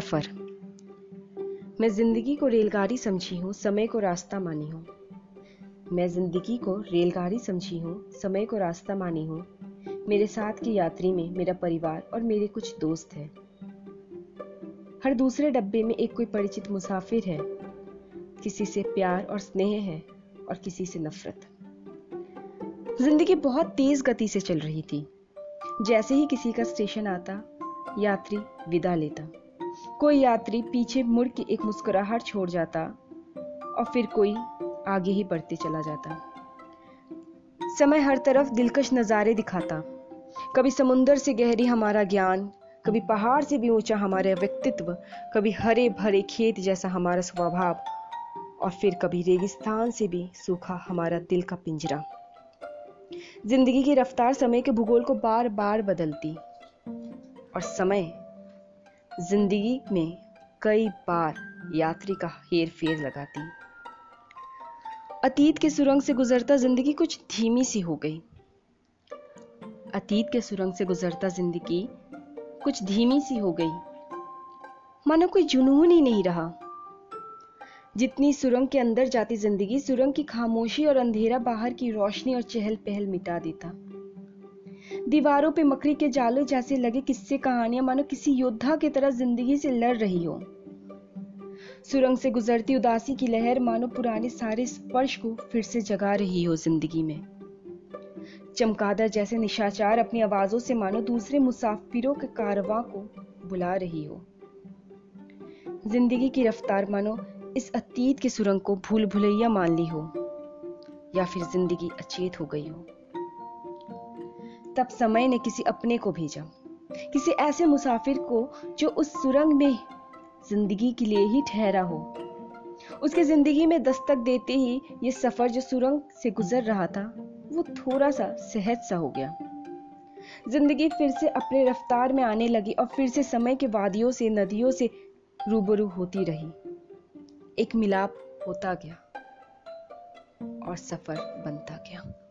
सफ़र। मैं ज़िंदगी को रेलगाड़ी समझी हूँ, समय को रास्ता मानी हूँ। मैं ज़िंदगी को रेलगाड़ी समझी हूँ, समय को रास्ता मानी हूँ। मेरे साथ की यात्री में मेरा परिवार और मेरे कुछ दोस्त हैं। हर दूसरे डब्बे में एक कोई परिचित मुसाफिर है। किसी से प्यार और स्नेह है और किसी से नफरत। ज़िंदगी बहुत तेज गति से चल रही थी। जैसे ही किसी का स्टेशन आता, यात्री विदा लेता। कोई यात्री पीछे मुड़ के एक मुस्कुराहट छोड़ जाता और फिर कोई आगे ही बढ़ते चला जाता। समय हर तरफ़ दिलकश नज़ारे दिखाता। कभी समुंदर से गहरी हमारा ज्ञान, कभी पहाड़ से भी ऊँचा हमारा व्यक्तित्व, कभी हरे भरे खेत जैसा हमारा स्वभाव और फिर कभी रेगिस्तान से भी सूखा हमारा दिल का पिंजरा। ज़िंदगी की रफ्तार समय के भूगोल को बार बार बदलती और समय ज़िंदगी में कई बार यात्री का हेर फेर लगाती। अतीत के सुरंग से गुजरता ज़िंदगी कुछ धीमी सी हो गई। अतीत के सुरंग से गुजरता ज़िंदगी कुछ धीमी सी हो गई। मानो कोई जुनून ही नहीं रहा। जितनी सुरंग के अंदर जाती ज़िंदगी सुरंग की खामोशी और अंधेरा बाहर की रोशनी और चहल पहल मिटा देता। दीवारों पे मकड़ी के जालों जैसे लगे किस्से कहानियाँ मानो किसी योद्धा की तरह ज़िंदगी से लड़ रही हो। सुरंग से गुजरती उदासी की लहर मानो पुराने सारे स्पर्श को फिर से जगा रही हो ज़िंदगी में। चमकादर जैसे निशाचार अपनी आवाजों से मानो दूसरे मुसाफिरों के कारवां को बुला रही हो। ज़िंदगी की रफ्तार मानो इस अतीत के सुरंग को भूल भुलैया मान ली हो, या फिर ज़िंदगी अचेत हो गई हो। तब समय ने किसी अपने को भेजा। किसी ऐसे मुसाफिर को जो उस सुरंग में ज़िंदगी के लिए ही ठहरा हो। उसके ज़िंदगी में दस्तक देते ही ये सफ़र जो सुरंग से गुजर रहा था, वो थोड़ा सा सहज सा हो गया। ज़िंदगी फिर से अपने रफ्तार में आने लगी और फिर से समय के वादियों से, नदियों से रूबरू होती रही। एक मिलाप होता गया और सफ़र बनता गया।